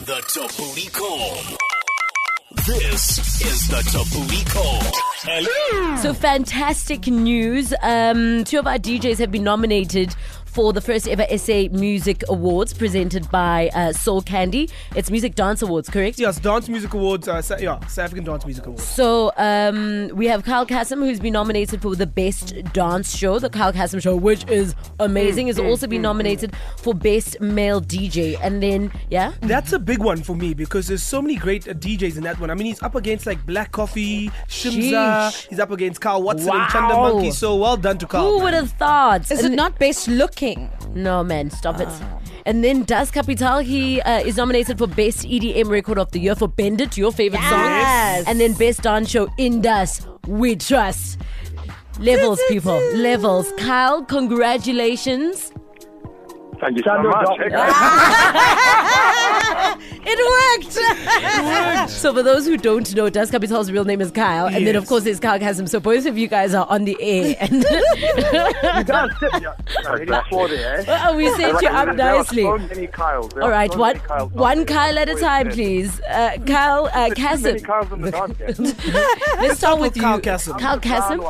The Thabooty Call. This is the Thabooty Call. Hello. So fantastic news. Um, two of our DJs have been nominated for the first ever SA Music Awards presented by uh, Soul Candi. It's Music Dance Awards, correct? Yes, Dance Music Awards. Uh, Sa- yeah, South African Dance Music Awards. So um, we have Kyle Cassim, who's been nominated for the Best Dance Show, the Kyle Cassim Show, which is amazing. Has also been nominated for Best Male DJ, and then yeah, That's a big one for me because there's so many great uh, DJs in that one. I mean, he's up against like Black Coffee, Shimza. Sheesh. He's up against Kyle Watson and Wow. Chanda Monkey. So well done to Carl. who would have thought? Is it not best looking? No, man, stop it. And then Das Kapital, he uh, is nominated for Best EDM Record of the Year for Bend It, your favorite Yes. song. And then Best Dance Show, In Das, We Trust. Levels, people, levels. Kyle, congratulations. Thank you so much. Hey, guys. It worked. So, for those who don't know, Das Kapital's real name is Kyle. And then, of Yes. course, there's Kyle Cassim. So, both of you guys are on the air. And You guys sit- yeah, no, really there, eh? Oh, we set Like, you there up are nicely. So many Kyles. There All so one, Kyles one. Kyle at a time, please. Uh, Kyle, uh, There's too many Cassim. Kyles in the dance game. Let's start with you. Kyle Cassim. Kyle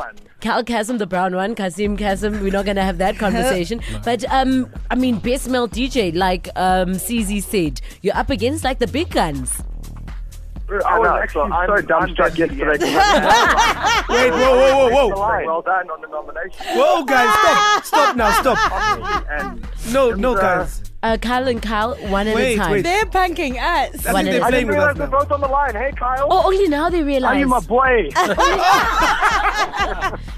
I'm the brown Cassim. one. Kyle Cassim, the brown one. Cassim Cassim. We're not going to have that conversation. but, um, I mean, best male DJ, like um, CZ said, you're up against like the big guns. I was actually so dumbstruck yesterday. Wait, whoa, whoa, whoa, whoa. Well done on the nomination. Whoa, guys, stop. Stop now, stop. And No, no, guys. Uh, Kyle and Kyle, one at a time. wait. They're punking us. I One think at they're a I playing didn't with realize us they're now. both on the line. Hey, Kyle. Oh, only now they Are realize. you my boy?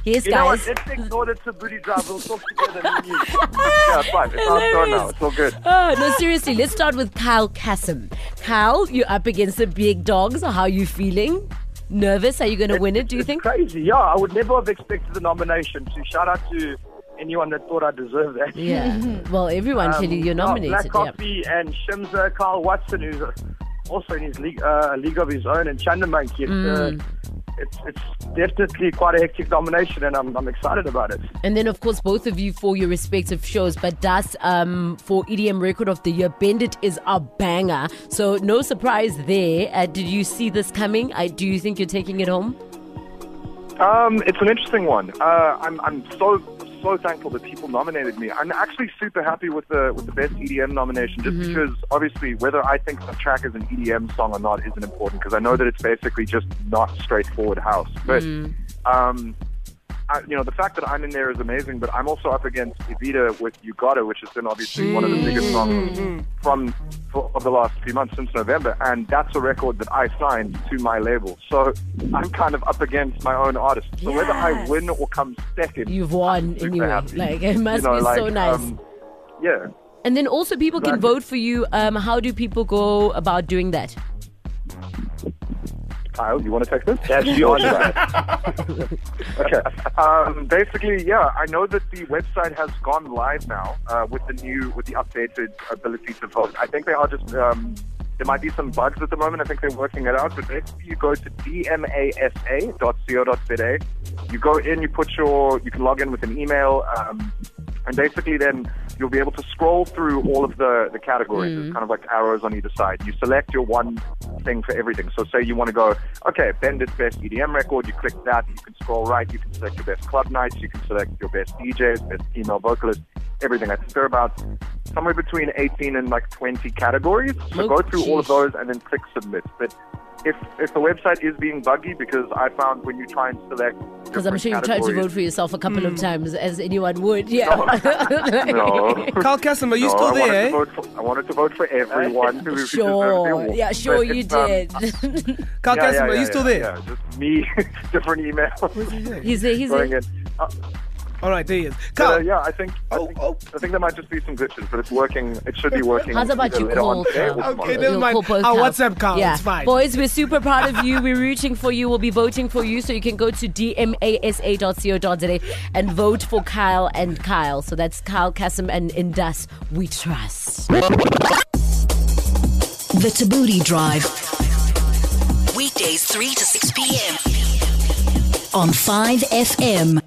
yes, You know what? guys. Let's ignore the Thabooty drive. We'll talk together. me and you. Yeah, it's fine. It's our turn now. It's all good. Oh, no, seriously, let's start with Kyle Cassim. Kyle, you're up against the big dogs. How are you feeling? Nervous? Are you going to win it, do you It's think? crazy. Yeah, I would never have expected the nomination. So shout out to anyone that thought I deserved that. Yeah. Well, everyone, Um, you're nominated. Black Yeah. Coffee and Shimza, Kyle Watson, who's uh, also in his league, uh, league of his own, and Chanda Monkey. It's, Mm. uh, it's, it's definitely quite a hectic nomination, and I'm, I'm excited about it. And then, of course, both of you for your respective shows. But Das, um, for EDM Record of the Year, Bend It is a banger. So, no surprise there. Uh, did you see this coming? I, do you think you're taking it home? Um, it's an interesting one. Uh, I'm, I'm so so thankful that people nominated me. I'm actually super happy with the with the best EDM nomination, just because obviously whether I think the track is an EDM song or not isn't important because I know that it's basically just not straightforward house. But um, I, you know, the fact that I'm in there is amazing. But I'm also up against Evita with You Gotta, which has been obviously one of the biggest songs from for, of the last few months since November, and that's a record that I signed to my label. So I'm kind of up against my own artist. So whether I win or come second, You've won anyway. happy. Like, it must you know, be like, so nice. um, yeah. and then also, people can vote for you. Um, how do people go about doing that? Kyle, you want to text it? That's your Okay. Um, basically, yeah, I know that the website has gone live now uh, with the new, with the updated ability to vote. I think they are just. Um, there might be some bugs at the moment. I think they're working it out. But basically, you go to dmasa.co.za. You go in, you put your, you can log in with an email, um, and basically then you'll be able to scroll through all of the, the categories. It's hmm. kind of like arrows on either side. You select your one thing for everything. So say you want to go, okay, Bendit's best EDM record, you click that, you can scroll right, you can select your best club nights, you can select your best DJs, best female vocalist, everything. I think there are about somewhere between 18 and like 20 categories. So Oh, go through all of those and then click submit. But if, if the website is being buggy, because I found when you try and select Because I'm sure you've tried to vote for yourself a couple Hmm. of times, as anyone would. Yeah. No. Carl Cassim, are you No, still I wanted, there? to vote for, I wanted to vote for everyone who, who deserved the Sure. Yeah, sure But you it's, um, did. Carl yeah, Cassim, yeah, are you yeah, still yeah, there? Yeah, just me, different email. he's there. He's going there. Uh, All right, there he is. but, uh, yeah, I think, I Oh, think oh. I think there might just be some glitches, but it's working. It should be working. How's about either you later on call Carl? Okay, You'll never mind. call both Our WhatsApp Carl, Yeah. it's fine. Boys, we're super proud of you. We're rooting for you. We'll be voting for you. So you can go to dmasa.co.za and vote for Kyle and Kyle. So that's Kyle Cassim and In Das We Trust. The Thabooty Drive. Weekdays 3 to 6 p.m. on 5FM.